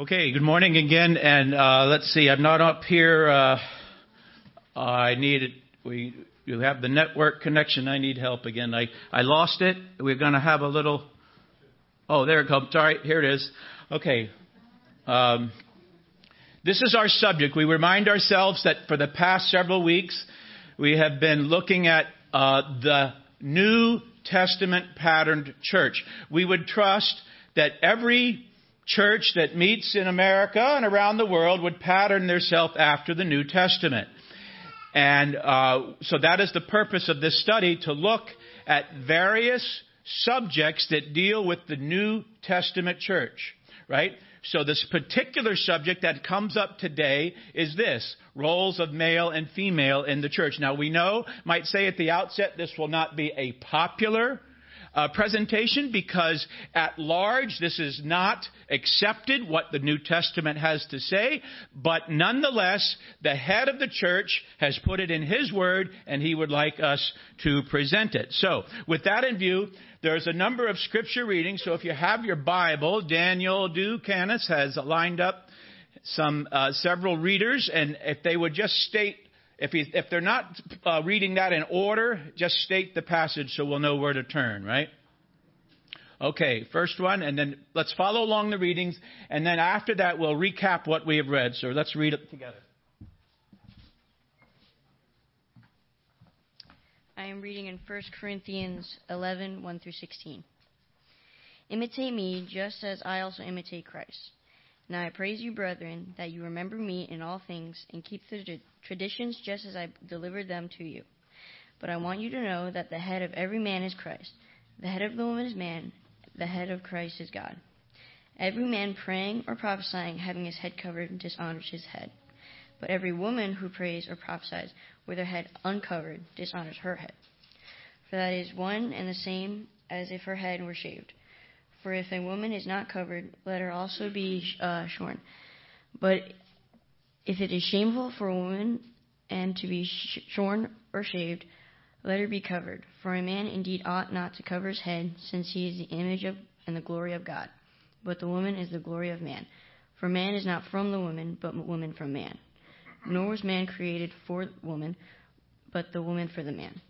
Okay, good morning again, and uh, let's see. I'm not up here. Uh, I need it. We you have the network connection. I need help again. I I lost it. We're going to have a little. Oh, there it comes. All right, here it is. Okay. Um, this is our subject. We remind ourselves that for the past several weeks, we have been looking at uh, the New Testament patterned church. We would trust that every church that meets in America and around the world would pattern themselves after the New Testament. And uh, so that is the purpose of this study to look at various subjects that deal with the New Testament church, right? So this particular subject that comes up today is this, roles of male and female in the church. Now we know, might say at the outset, this will not be a popular uh, presentation because at large this is not accepted what the New Testament has to say, but nonetheless the head of the church has put it in his word and he would like us to present it. So with that in view, there's a number of scripture readings. So if you have your Bible, Daniel Ducanis has lined up some uh, several readers, and if they would just state if, he, if they're not uh, reading that in order, just state the passage so we'll know where to turn, right? Okay, first one, and then let's follow along the readings, and then after that we'll recap what we have read. So let's read it together. I am reading in 1 Corinthians 11 1 through 16. Imitate me just as I also imitate Christ. Now I praise you, brethren, that you remember me in all things and keep the traditions just as I delivered them to you. But I want you to know that the head of every man is Christ, the head of the woman is man, the head of Christ is God. Every man praying or prophesying, having his head covered, dishonors his head. But every woman who prays or prophesies with her head uncovered dishonors her head. For that is one and the same as if her head were shaved. For if a woman is not covered, let her also be uh, shorn. But if it is shameful for a woman and to be shorn or shaved, let her be covered. For a man indeed ought not to cover his head, since he is the image of and the glory of God. But the woman is the glory of man. For man is not from the woman, but woman from man. Nor was man created for woman, but the woman for the man.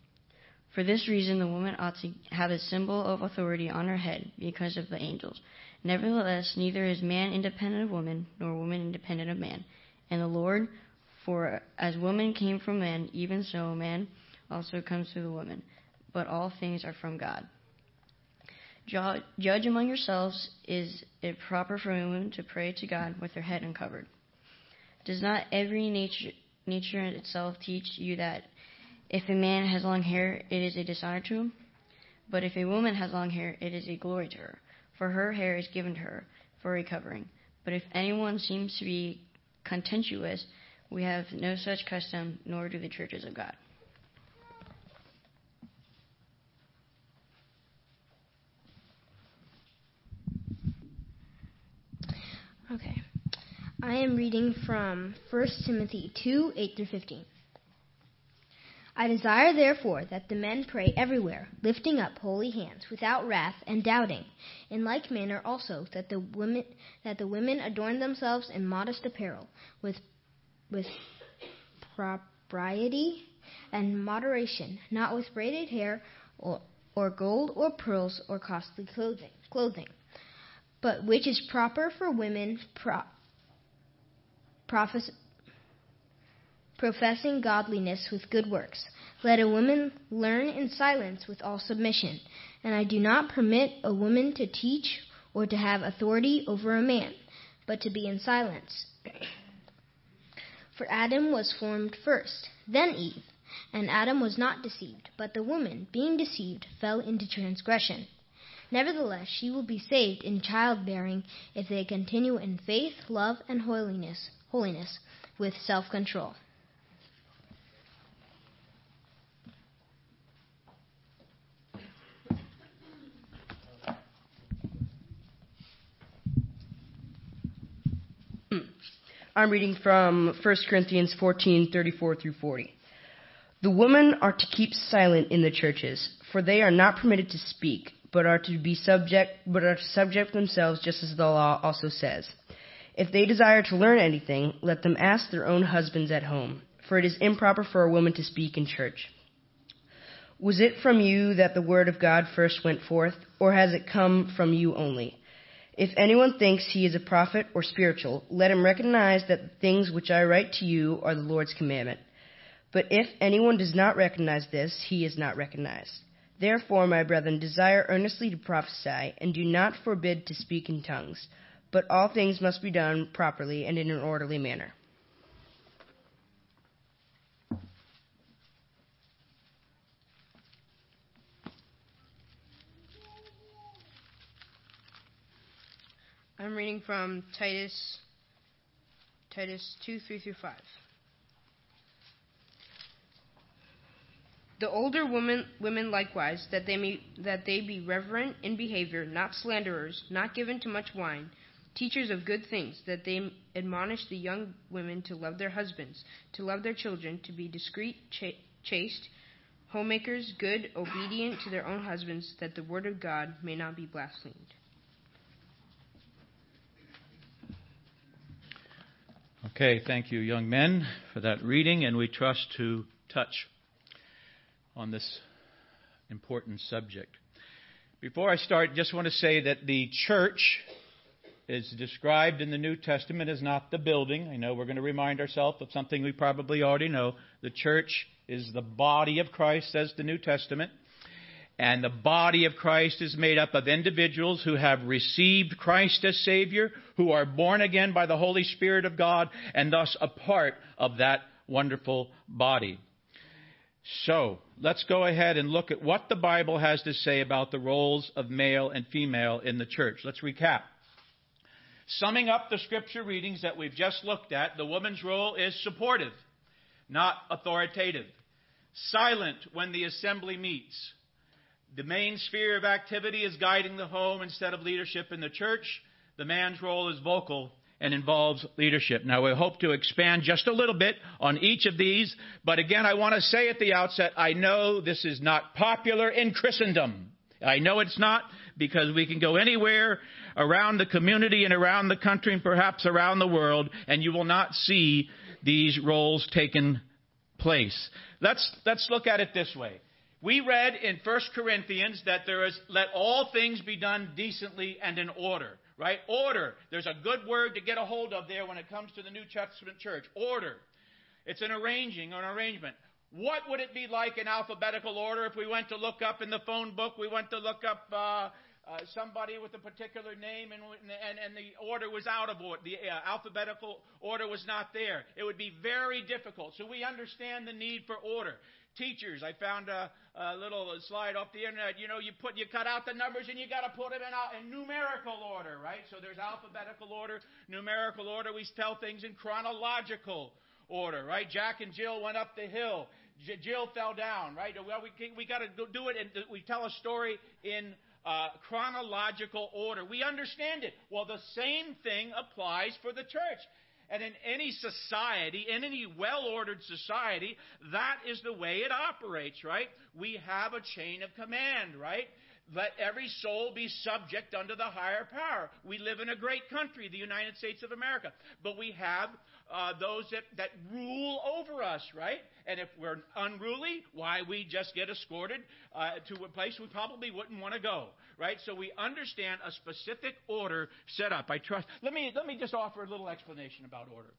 For this reason, the woman ought to have a symbol of authority on her head because of the angels. Nevertheless, neither is man independent of woman, nor woman independent of man. And the Lord, for as woman came from man, even so man also comes through the woman. But all things are from God. Judge among yourselves, is it proper for a woman to pray to God with her head uncovered? Does not every nature, nature itself teach you that if a man has long hair, it is a dishonor to him. But if a woman has long hair, it is a glory to her, for her hair is given to her for a covering. But if anyone seems to be contentious, we have no such custom, nor do the churches of God. Okay. I am reading from 1 Timothy 2 8 through 15. I desire therefore that the men pray everywhere, lifting up holy hands, without wrath and doubting. In like manner also that the women that the women adorn themselves in modest apparel, with with propriety and moderation, not with braided hair or, or gold or pearls or costly clothing, clothing, but which is proper for women pro, professing godliness with good works. Let a woman learn in silence with all submission. And I do not permit a woman to teach or to have authority over a man, but to be in silence. For Adam was formed first, then Eve. And Adam was not deceived, but the woman, being deceived, fell into transgression. Nevertheless, she will be saved in childbearing if they continue in faith, love, and holiness, holiness with self-control. I'm reading from 1 Corinthians 14:34 through 40. The women are to keep silent in the churches, for they are not permitted to speak, but are to be subject, but are to subject themselves just as the law also says. If they desire to learn anything, let them ask their own husbands at home, for it is improper for a woman to speak in church. Was it from you that the word of God first went forth, or has it come from you only? If anyone thinks he is a prophet or spiritual, let him recognize that the things which I write to you are the Lord's commandment. But if anyone does not recognize this, he is not recognized. Therefore, my brethren, desire earnestly to prophesy, and do not forbid to speak in tongues. But all things must be done properly and in an orderly manner. I'm reading from Titus Titus 2 3 through 5. The older women, women likewise, that they, may, that they be reverent in behavior, not slanderers, not given to much wine, teachers of good things, that they admonish the young women to love their husbands, to love their children, to be discreet, cha- chaste, homemakers, good, obedient to their own husbands, that the word of God may not be blasphemed. Okay, thank you, young men, for that reading, and we trust to touch on this important subject. Before I start, just want to say that the church is described in the New Testament as not the building. I know we're going to remind ourselves of something we probably already know. The church is the body of Christ, says the New Testament. And the body of Christ is made up of individuals who have received Christ as Savior, who are born again by the Holy Spirit of God, and thus a part of that wonderful body. So, let's go ahead and look at what the Bible has to say about the roles of male and female in the church. Let's recap. Summing up the scripture readings that we've just looked at, the woman's role is supportive, not authoritative. Silent when the assembly meets. The main sphere of activity is guiding the home instead of leadership in the church. The man's role is vocal and involves leadership. Now, we hope to expand just a little bit on each of these, but again, I want to say at the outset, I know this is not popular in Christendom. I know it's not because we can go anywhere around the community and around the country and perhaps around the world, and you will not see these roles taken place. Let's, let's look at it this way. We read in 1 Corinthians that there is, let all things be done decently and in order right? Order. There's a good word to get a hold of there when it comes to the New Testament church. Order. It's an arranging or an arrangement. What would it be like in alphabetical order if we went to look up in the phone book, we went to look up uh, uh, somebody with a particular name and, and, and the order was out of order, the uh, alphabetical order was not there. It would be very difficult. So we understand the need for order. Teachers, I found a, a little slide off the internet. You know, you put you cut out the numbers and you got to put them in, in numerical order, right? So there's alphabetical order, numerical order. We tell things in chronological order, right? Jack and Jill went up the hill. J- Jill fell down, right? Well, we we got to do it, and we tell a story in uh, chronological order. We understand it. Well, the same thing applies for the church. And in any society, in any well ordered society, that is the way it operates, right? We have a chain of command, right? Let every soul be subject unto the higher power. We live in a great country, the United States of America, but we have uh, those that, that rule over us, right? And if we're unruly, why we just get escorted uh, to a place we probably wouldn't want to go, right? So we understand a specific order set up. I trust. Let me let me just offer a little explanation about order.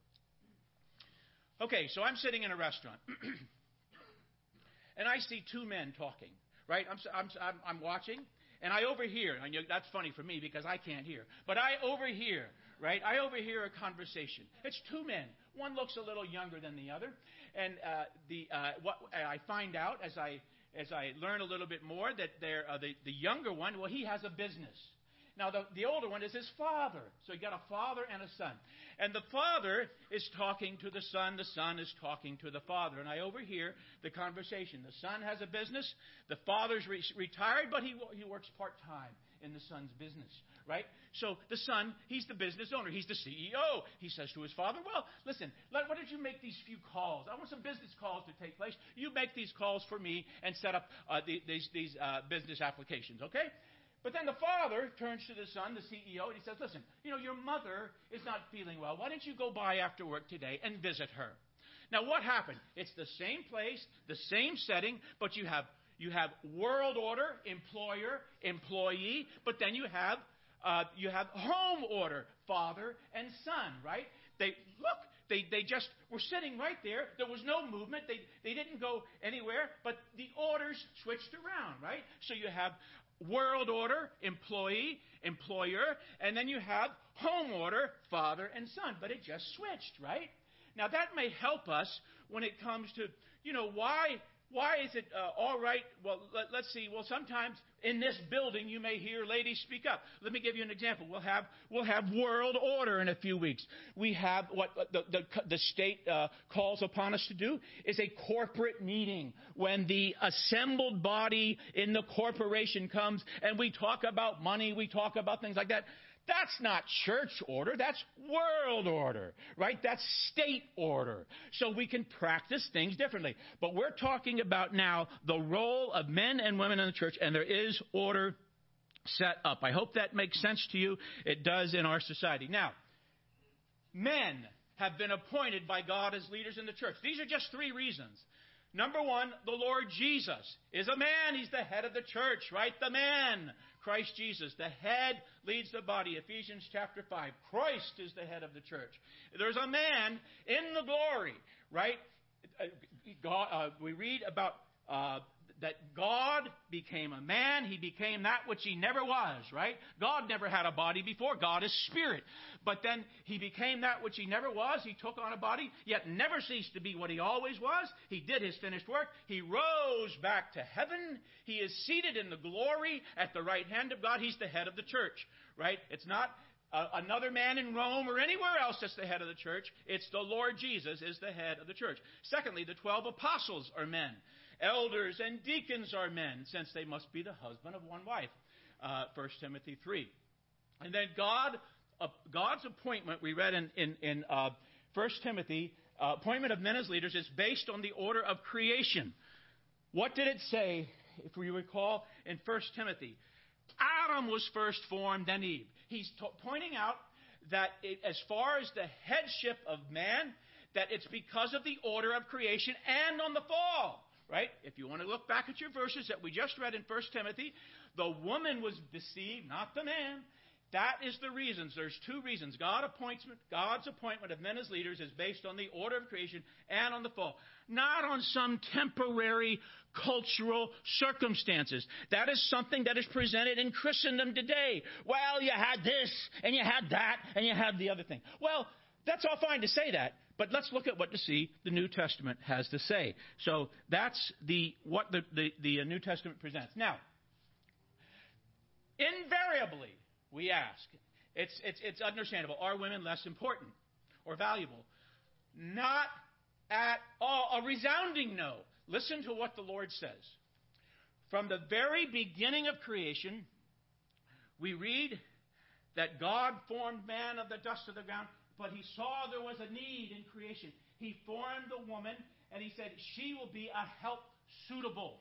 Okay, so I'm sitting in a restaurant, and I see two men talking. Right? I'm I'm I'm, I'm watching, and I overhear. And that's funny for me because I can't hear, but I overhear right? I overhear a conversation. It's two men. One looks a little younger than the other, and uh, the uh, what I find out as I as I learn a little bit more that they're, uh, the the younger one, well, he has a business. Now the the older one is his father, so you got a father and a son, and the father is talking to the son. The son is talking to the father, and I overhear the conversation. The son has a business. The father's re- retired, but he he works part time in the son's business right? So the son, he's the business owner. He's the CEO. He says to his father, Well, listen, why don't you make these few calls? I want some business calls to take place. You make these calls for me and set up uh, the, these, these uh, business applications, okay? But then the father turns to the son, the CEO, and he says, Listen, you know, your mother is not feeling well. Why don't you go by after work today and visit her? Now, what happened? It's the same place, the same setting, but you have you have world order, employer, employee, but then you have uh, you have home order, father and son, right? They look, they, they just were sitting right there. There was no movement. They, they didn't go anywhere, but the orders switched around, right? So you have world order, employee, employer, and then you have home order, father and son. But it just switched, right? Now that may help us when it comes to, you know, why why is it uh, all right? Well, let, us see. Well, sometimes in this building you may hear ladies speak up. Let me give you an example. We'll have we'll have world order in a few weeks. We have what the the, the state uh, calls upon us to do is a corporate meeting when the assembled body in the corporation comes and we talk about money, we talk about things like that. That's not church order, that's world order, right? That's state order. So we can practice things differently. But we're talking about now the role of men and women in the church, and there is order set up. I hope that makes sense to you. It does in our society. Now, men have been appointed by God as leaders in the church. These are just three reasons. Number one, the Lord Jesus is a man. He's the head of the church, right? The man, Christ Jesus. The head leads the body. Ephesians chapter 5. Christ is the head of the church. There's a man in the glory, right? Uh, God, uh, we read about uh, that God became a man. He became that which he never was, right? God never had a body before. God is spirit. But then he became that which he never was. He took on a body, yet never ceased to be what he always was. He did his finished work. He rose back to heaven. He is seated in the glory at the right hand of God. He's the head of the church, right? It's not another man in Rome or anywhere else that's the head of the church. It's the Lord Jesus is the head of the church. Secondly, the 12 apostles are men. Elders and deacons are men, since they must be the husband of one wife. Uh, 1 Timothy 3. And then God, uh, God's appointment, we read in, in, in uh, 1 Timothy, uh, appointment of men as leaders is based on the order of creation. What did it say, if we recall, in 1 Timothy? Adam was first formed, then Eve. He's t- pointing out that it, as far as the headship of man, that it's because of the order of creation and on the fall right? If you want to look back at your verses that we just read in 1 Timothy, the woman was deceived, not the man. That is the reasons. There's two reasons. God appointment, God's appointment of men as leaders is based on the order of creation and on the fall, not on some temporary cultural circumstances. That is something that is presented in Christendom today. Well, you had this and you had that and you had the other thing. Well, that's all fine to say that, but let's look at what to see the New Testament has to say. So that's the what the, the, the New Testament presents. Now, invariably, we ask, it's, it's, it's understandable, are women less important or valuable? Not at all. A resounding no. Listen to what the Lord says. From the very beginning of creation, we read that God formed man of the dust of the ground but he saw there was a need in creation. He formed a woman, and he said, She will be a help suitable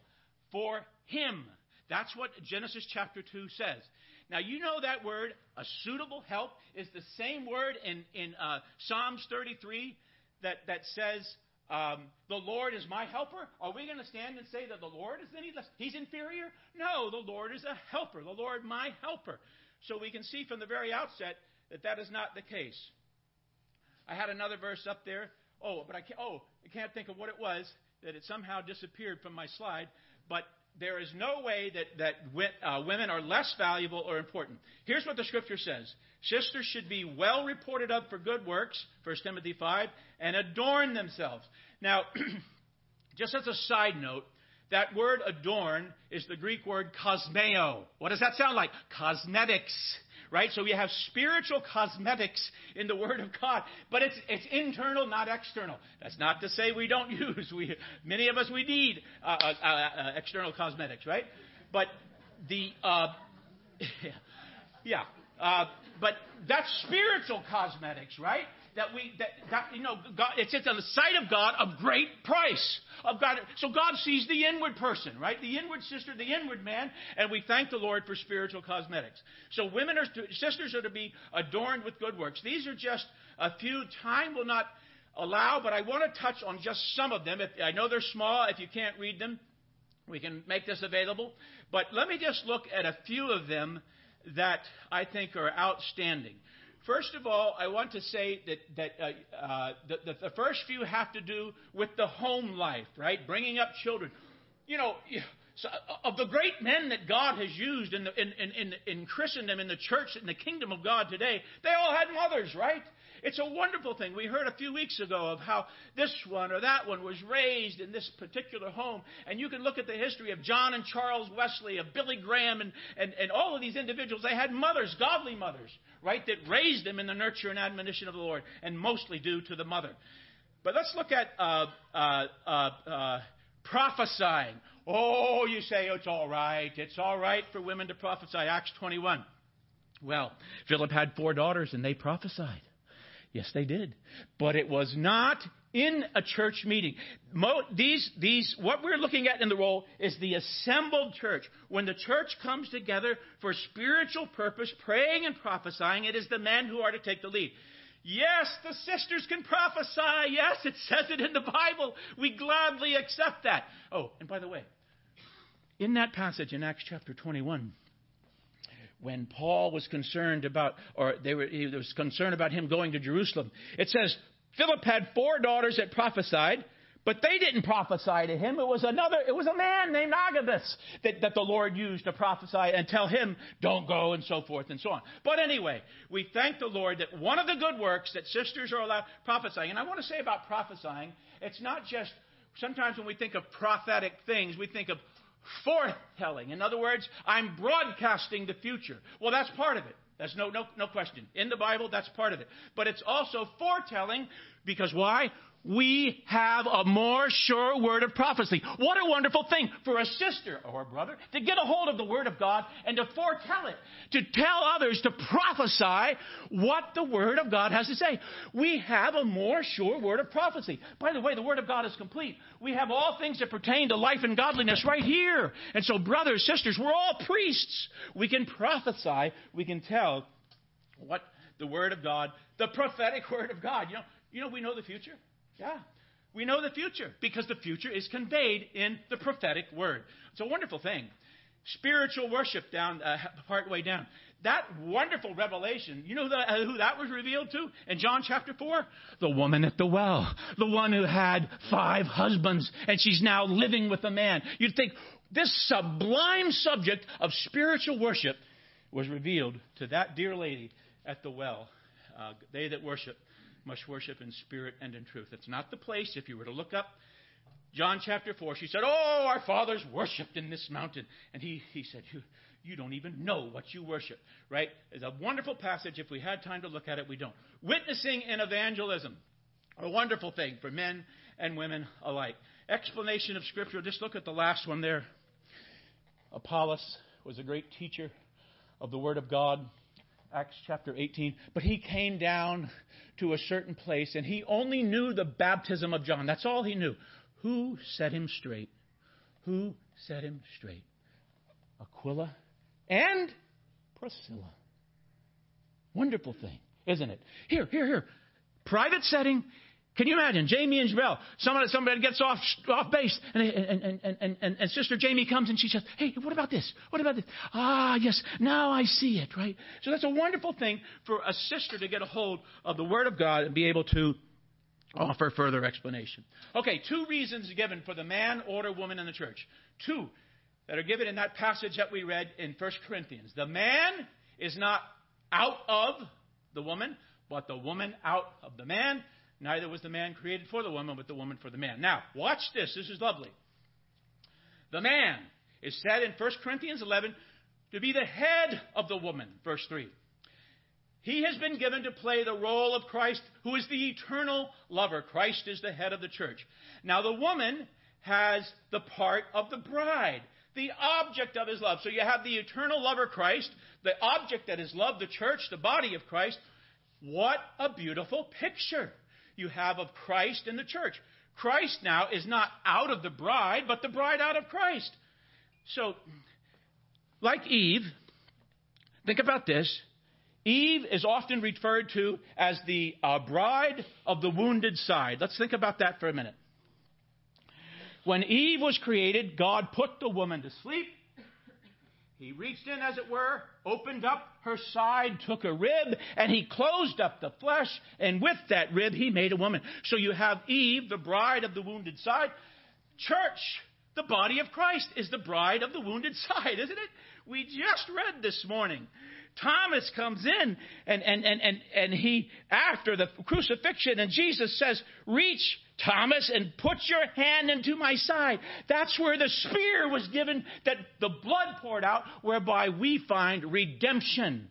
for him. That's what Genesis chapter 2 says. Now, you know that word, a suitable help, is the same word in, in uh, Psalms 33 that, that says, um, the Lord is my helper? Are we going to stand and say that the Lord is any less? He's inferior? No, the Lord is a helper. The Lord, my helper. So we can see from the very outset that that is not the case. I had another verse up there. Oh, but I can't, oh, I can't think of what it was that it somehow disappeared from my slide. But there is no way that, that uh, women are less valuable or important. Here's what the scripture says Sisters should be well reported of for good works, 1 Timothy 5, and adorn themselves. Now, just as a side note, that word adorn is the Greek word cosmeo. What does that sound like? Cosmetics right? So we have spiritual cosmetics in the Word of God, but it's, it's internal, not external. That's not to say we don't use. We, many of us, we need uh, uh, uh, uh external cosmetics, right? But the, uh, yeah, Uh, but that's spiritual cosmetics, right? That we, that, that you know, God, it's in the sight of God of great price. Of God, so God sees the inward person, right? The inward sister, the inward man, and we thank the Lord for spiritual cosmetics. So women are, to, sisters are to be adorned with good works. These are just a few. Time will not allow, but I want to touch on just some of them. If, I know they're small. If you can't read them, we can make this available. But let me just look at a few of them that I think are outstanding. First of all, I want to say that, that uh, uh, the, the, the, first few have to do with the home life, right? Bringing up children. You know, so uh, of the great men that God has used in, the, in, in, in Christendom, in the church, in the kingdom of God today, they all had mothers, right? It's a wonderful thing. We heard a few weeks ago of how this one or that one was raised in this particular home. And you can look at the history of John and Charles Wesley, of Billy Graham, and, and, and all of these individuals. They had mothers, godly mothers, right, that raised them in the nurture and admonition of the Lord, and mostly due to the mother. But let's look at uh, uh, uh, prophesying. Oh, you say it's all right. It's all right for women to prophesy. Acts 21. Well, Philip had four daughters and they prophesied. Yes, they did. But it was not in a church meeting. Mo, these, these, what we're looking at in the role is the assembled church. When the church comes together for spiritual purpose, praying and prophesying, it is the men who are to take the lead. Yes, the sisters can prophesy. Yes, it says it in the Bible. We gladly accept that. Oh, and by the way, in that passage in Acts chapter 21, when Paul was concerned about, or they were, he was concerned about him going to Jerusalem, it says Philip had four daughters that prophesied, but they didn't prophesy to him. It was another, it was a man named Agabus that, that the Lord used to prophesy and tell him, don't go and so forth and so on. But anyway, we thank the Lord that one of the good works that sisters are allowed prophesying, and I want to say about prophesying, it's not just, sometimes when we think of prophetic things, we think of forthtelling. In other words, I'm broadcasting the future. Well, that's part of it. That's no, no, no question. In the Bible, that's part of it. But it's also foretelling because why? We have a more sure word of prophecy. What a wonderful thing for a sister or a brother to get a hold of the word of God and to foretell it, to tell others, to prophesy what the word of God has to say. We have a more sure word of prophecy. By the way, the word of God is complete. We have all things that pertain to life and godliness right here. And so, brothers, sisters, we're all priests. We can prophesy, we can tell what the word of God, the prophetic word of God. You know, you know we know the future. Yeah. We know the future because the future is conveyed in the prophetic word. It's a wonderful thing. Spiritual worship down uh, part way down. That wonderful revelation. You know the, uh, who that was revealed to in John chapter four? The woman at the well, the one who had five husbands, and she's now living with a man. You'd think this sublime subject of spiritual worship was revealed to that dear lady at the well. Uh, they that worship must worship in spirit and in truth. It's not the place. If you were to look up John chapter 4, she said, Oh, our fathers worshiped in this mountain. And he, he said, you, you don't even know what you worship, right? It's a wonderful passage. If we had time to look at it, we don't. Witnessing and evangelism, a wonderful thing for men and women alike. Explanation of Scripture. Just look at the last one there. Apollos was a great teacher of the Word of God. Acts chapter 18. But he came down to a certain place and he only knew the baptism of John. That's all he knew. Who set him straight? Who set him straight? Aquila and Priscilla. Wonderful thing, isn't it? Here, here, here. Private setting. Can you imagine? Jamie and Jabel, somebody, somebody gets off, off base, and, and, and, and, and Sister Jamie comes and she says, Hey, what about this? What about this? Ah, yes, now I see it, right? So that's a wonderful thing for a sister to get a hold of the Word of God and be able to offer further explanation. Okay, two reasons given for the man, order, woman in the church. Two that are given in that passage that we read in 1 Corinthians. The man is not out of the woman, but the woman out of the man. Neither was the man created for the woman, but the woman for the man. Now, watch this. This is lovely. The man is said in 1 Corinthians 11 to be the head of the woman, verse 3. He has been given to play the role of Christ, who is the eternal lover. Christ is the head of the church. Now, the woman has the part of the bride. the object of his love. So you have the eternal lover Christ, the object that is love, the church, the body of Christ. What a beautiful picture you have of Christ and the church. Christ now is not out of the bride, but the bride out of Christ. So, like Eve, think about this. Eve is often referred to as the uh, bride of the wounded side. Let's think about that for a minute. When Eve was created, God put the woman to sleep. He reached in, as it were, opened up her side, took a rib, and he closed up the flesh, and with that rib, he made a woman. So you have Eve, the bride of the wounded side. Church, the body of Christ, is the bride of the wounded side, isn't it? We just read this morning. Thomas comes in and, and, and, and, and he, after the crucifixion, and Jesus says, Reach, Thomas, and put your hand into my side. That's where the spear was given, that the blood poured out, whereby we find redemption.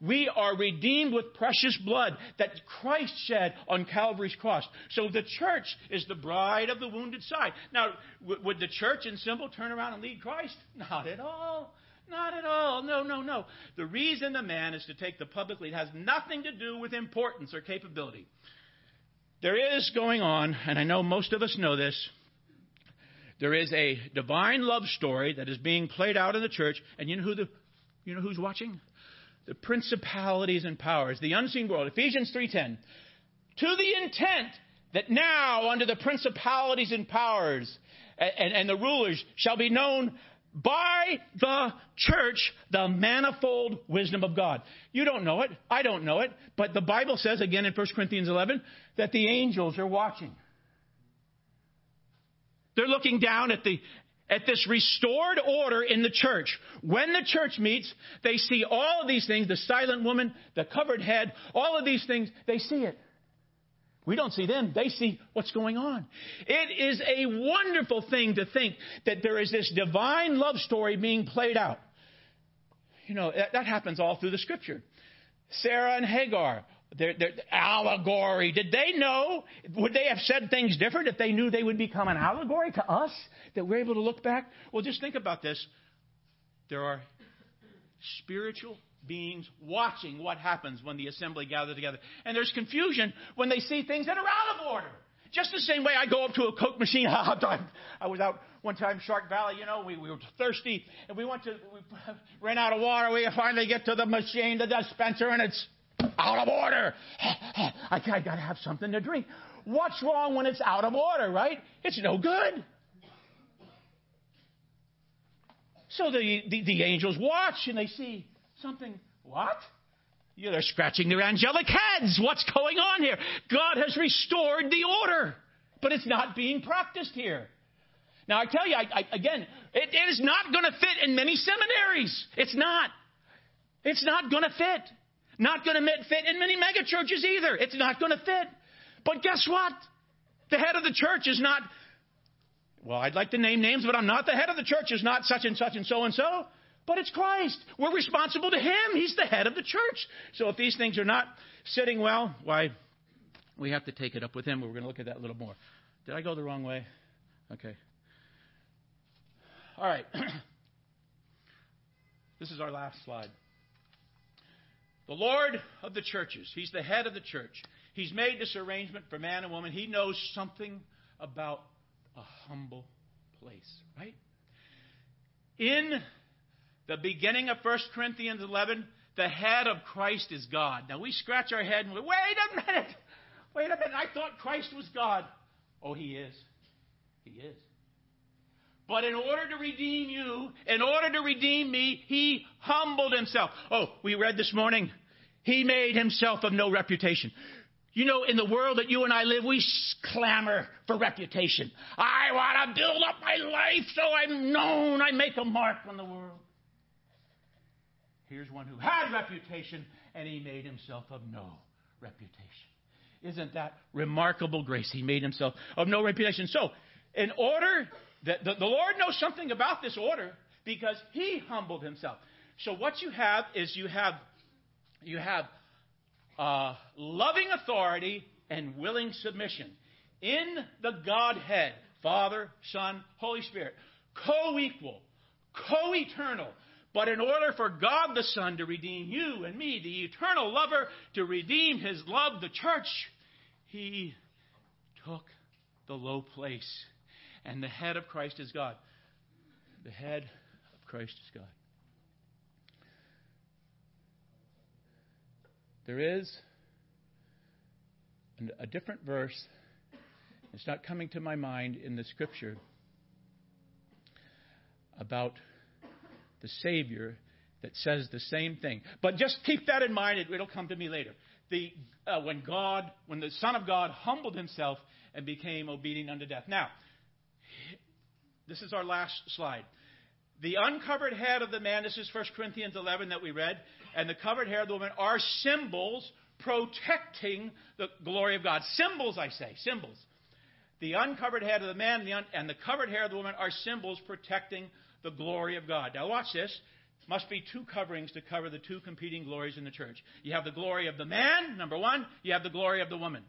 We are redeemed with precious blood that Christ shed on Calvary's cross. So the church is the bride of the wounded side. Now, would the church in symbol turn around and lead Christ? Not at all. Not at all. No, no, no. The reason the man is to take the public lead has nothing to do with importance or capability. There is going on, and I know most of us know this, there is a divine love story that is being played out in the church, and you know who the you know who's watching? The principalities and powers, the unseen world. Ephesians 3:10. To the intent that now under the principalities and powers and, and, and the rulers shall be known by the church the manifold wisdom of God. You don't know it. I don't know it. But the Bible says, again in 1 Corinthians 11, that the angels are watching. They're looking down at the, at this restored order in the church. When the church meets, they see all of these things the silent woman, the covered head, all of these things, they see it. We don't see them. They see what's going on. It is a wonderful thing to think that there is this divine love story being played out. You know, that, that happens all through the scripture. Sarah and Hagar, their allegory. Did they know? Would they have said things different if they knew they would become an allegory to us? That we're able to look back? Well, just think about this. There are spiritual beings watching what happens when the assembly gathers together. And there's confusion when they see things that are out of order. Just the same way I go up to a Coke machine. I was out one time, Shark Valley, you know, we, we were thirsty and we went to, we ran out of water. We finally get to the machine, the dispenser, and it's out of order. I, I got to have something to drink. What's wrong when it's out of order, right? It's no good. So the, the, the angels watch and they see something. What? Yeah, they're scratching their angelic heads. What's going on here? God has restored the order, but it's not being practiced here. Now, I tell you, I, I, again, it, it is not going to fit in many seminaries. It's not. It's not going to fit. Not going to fit in many megachurches either. It's not going to fit. But guess what? The head of the church is not, well, I'd like to name names, but I'm not. The head of the church is not such and such and so and so. But it's Christ. We're responsible to Him. He's the head of the church. So if these things are not sitting well, why, we have to take it up with Him. We're going to look at that a little more. Did I go the wrong way? Okay. All right. this is our last slide. The Lord of the churches, He's the head of the church. He's made this arrangement for man and woman. He knows something about a humble place, right? In the beginning of 1 Corinthians 11, the head of Christ is God. Now we scratch our head and we, wait a minute, wait a minute, I thought Christ was God. Oh, he is. He is. But in order to redeem you, in order to redeem me, he humbled himself. Oh, we read this morning, he made himself of no reputation. You know, in the world that you and I live, we clamor for reputation. I want to build up my life so I'm known. I make a mark on the world. Here's one who had reputation, and he made himself of no reputation. Isn't that remarkable grace? He made himself of no reputation. So, in order, that the, the Lord knows something about this order because he humbled himself. So, what you have is you have, you have uh, loving authority and willing submission. In the Godhead, Father, Son, Holy Spirit, co equal, co eternal. But in order for God the Son to redeem you and me, the eternal lover, to redeem his love, the church, he took the low place. And the head of Christ is God. The head of Christ is God. There is a different verse. It's not coming to my mind in the scripture about the Savior that says the same thing. But just keep that in mind. It, will come to me later. The, uh, when God, when the Son of God humbled himself and became obedient unto death. Now, this is our last slide. The uncovered head of the man, this is 1 Corinthians 11 that we read, and the covered hair of the woman are symbols protecting the glory of God. Symbols, I say, symbols. The uncovered head of the man and the, un- and the covered hair of the woman are symbols protecting the glory of God. Now, watch this. Must be two coverings to cover the two competing glories in the church. You have the glory of the man, number one. You have the glory of the woman.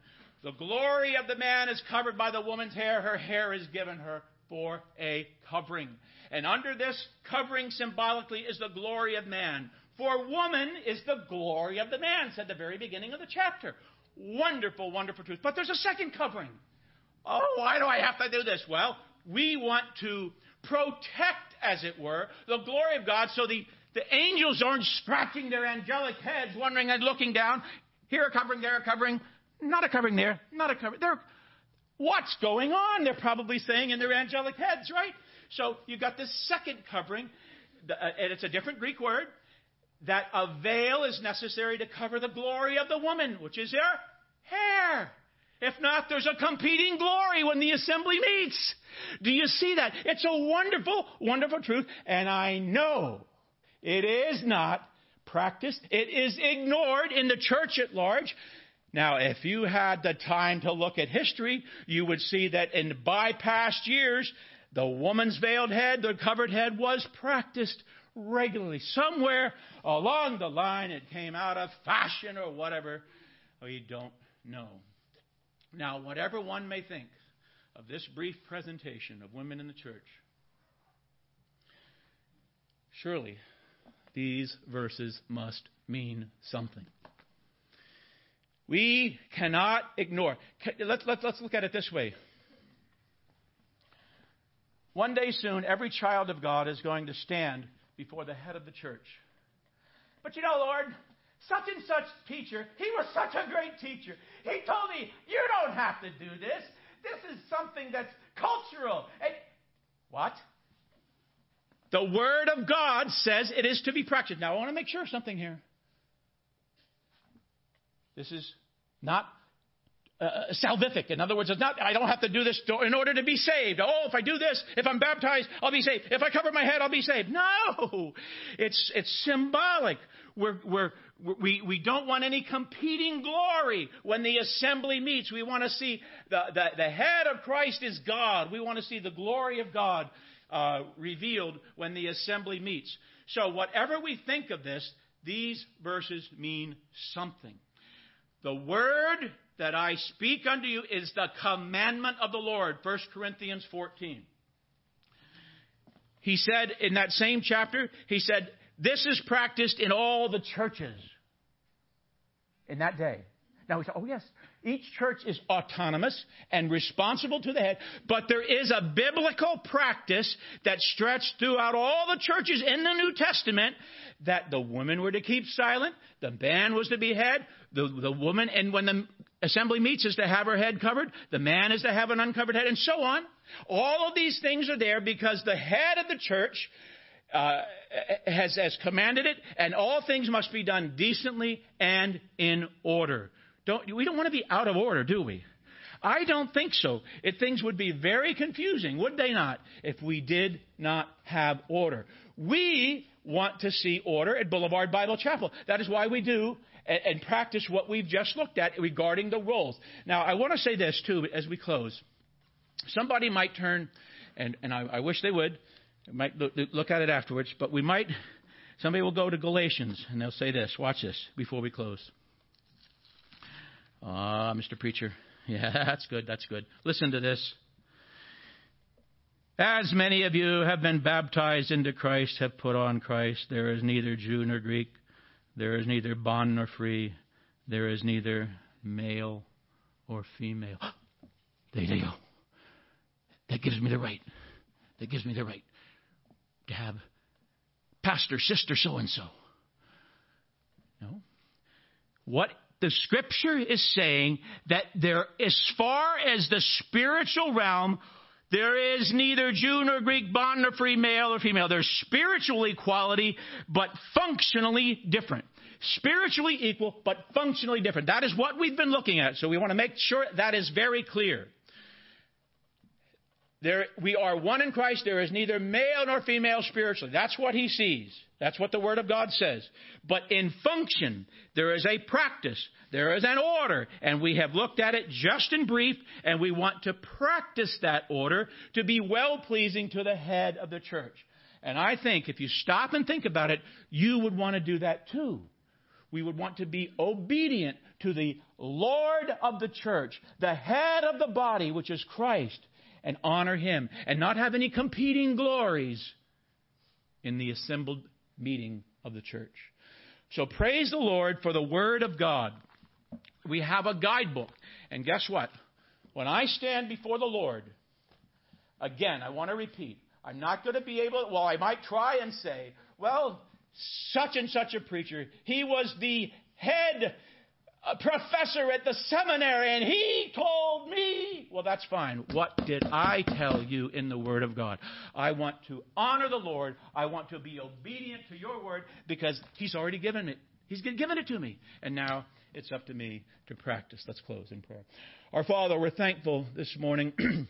The glory of the man is covered by the woman's hair. Her hair is given her for a covering. And under this covering symbolically is the glory of man. For woman is the glory of the man, said the very beginning of the chapter. Wonderful, wonderful truth. But there's a second covering. Oh, why do I have to do this? Well, we want to protect, as it were, the glory of God so the, the angels aren't scratching their angelic heads, wondering and looking down. Here a covering, there a covering, not a covering there, not a covering. There, what's going on? They're probably saying in their angelic heads, right? So you've got this second covering, uh, and it's a different Greek word, that a veil is necessary to cover the glory of the woman, which is her hair. If not, there's a competing glory when the assembly meets. Do you see that? It's a wonderful, wonderful truth. And I know it is not practiced. It is ignored in the church at large. Now, if you had the time to look at history, you would see that in bypassed years, the woman's veiled head, the covered head was practiced regularly. Somewhere along the line, it came out of fashion or whatever. We don't know. Now, whatever one may think of this brief presentation of women in the church, surely these verses must mean something. We cannot ignore. Let's, let's, let's look at it this way. One day soon, every child of God is going to stand before the head of the church. But you know, Lord, such and such teacher, he was such a great teacher. He told me, you don't have to do this. This is something that's cultural. And what? The Word of God says it is to be practiced. Now, I want to make sure something here. This is not uh, uh, salvific. In other words, it's not, I don't have to do this in order to be saved. Oh, if I do this, if I'm baptized, I'll be saved. If I cover my head, I'll be saved. No! It's, it's symbolic. We're, we're, we, we don't want any competing glory when the assembly meets. We want to see the, the, the head of Christ is God. We want to see the glory of God uh, revealed when the assembly meets. So, whatever we think of this, these verses mean something. The word that I speak unto you is the commandment of the Lord. 1 Corinthians 14. He said in that same chapter, he said, This is practiced in all the churches in that day. Now we say, oh yes, each church is autonomous and responsible to the head, but there is a biblical practice that stretched throughout all the churches in the New Testament that the women were to keep silent, the man was to be head, the, the woman, and when the assembly meets is to have her head covered, the man is to have an uncovered head, and so on. All of these things are there because the head of the church uh, has, has commanded it, and all things must be done decently and in order. Don't, we don't want to be out of order, do we? I don't think so. It, things would be very confusing, would they not, if we did not have order. We want to see order at Boulevard Bible Chapel. That is why we do and, and practice what we've just looked at regarding the roles. Now, I want to say this too as we close. Somebody might turn, and, and I, I wish they would, might look, at it afterwards, but we might, somebody will go to Galatians and they'll say this. Watch this before we close. Ah, Mr. Preacher. Yeah, that's good. That's good. Listen to this. As many of you have been baptized into Christ, have put on Christ, there is neither Jew nor Greek, there is neither bond nor free, there is neither male or female. there you go. That gives me the right. That gives me the right have pastor, sister, so and so. No. What the scripture is saying that there, as far as the spiritual realm, there is neither Jew nor Greek, bond nor free, male or female. There's spiritual equality, but functionally different. Spiritually equal, but functionally different. That is what we've been looking at. So we want to make sure that is very clear. There, we are one in Christ. There is neither male nor female spiritually. That's what he sees. That's what the Word of God says. But in function, there is a practice. There is an order. And we have looked at it just in brief, and we want to practice that order to be well pleasing to the head of the church. And I think if you stop and think about it, you would want to do that too. We would want to be obedient to the Lord of the church, the head of the body, which is Christ and honor Him and not have any competing glories in the assembled meeting of the church. So praise the Lord for the Word of God. We have a guidebook. And guess what? When I stand before the Lord, again, I want to repeat, I'm not going to be able, well, I might try and say, well, such and such a preacher, he was the head a professor at the seminary and he told me. Well, that's fine. What did I tell you in the Word of God? I want to honor the Lord. I want to be obedient to your word because He's already given it. He's given it to me. And now it's up to me to practice. Let's close in prayer. Our Father, we're thankful this morning.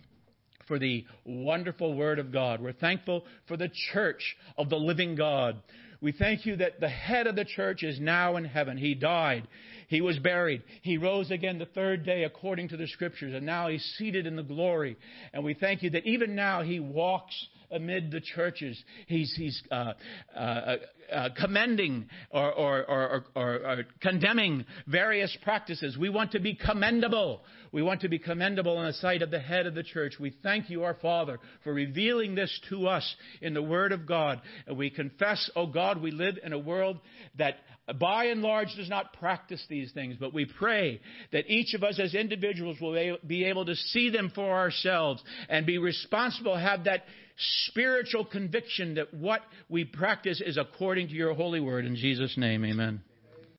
for the wonderful Word of God. We're thankful for the church of the living God. We thank you that the head of the church is now in heaven. He died. He was buried. He rose again the third day according to the scriptures, and now he's seated in the glory. And we thank you that even now he walks amid the churches. He's, he's uh, uh, uh, commending or, or, or, or, condemning various practices. We want to be commendable. We want to be commendable in the sight of the head of the church. We thank you, our Father, for revealing this to us in the Word of God. And we confess, oh God, we live in a world that by and large does not practice these things, but we pray that each of us as individuals will be able to see them for ourselves and be responsible, have that spiritual conviction that what we practice is according to your holy word. In Jesus' name, amen.